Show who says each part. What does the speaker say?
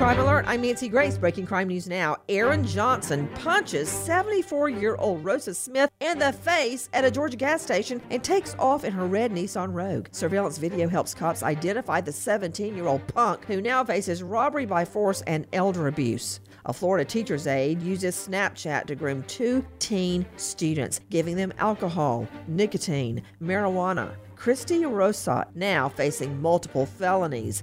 Speaker 1: Crime Alert, I'm Nancy Grace. Breaking crime news now. Aaron Johnson punches 74 year old Rosa Smith in the face at a Georgia gas station and takes off in her red Nissan Rogue. Surveillance video helps cops identify the 17 year old punk who now faces robbery by force and elder abuse. A Florida teacher's aide uses Snapchat to groom two teen students, giving them alcohol, nicotine, marijuana. Christy Rosat now facing multiple felonies.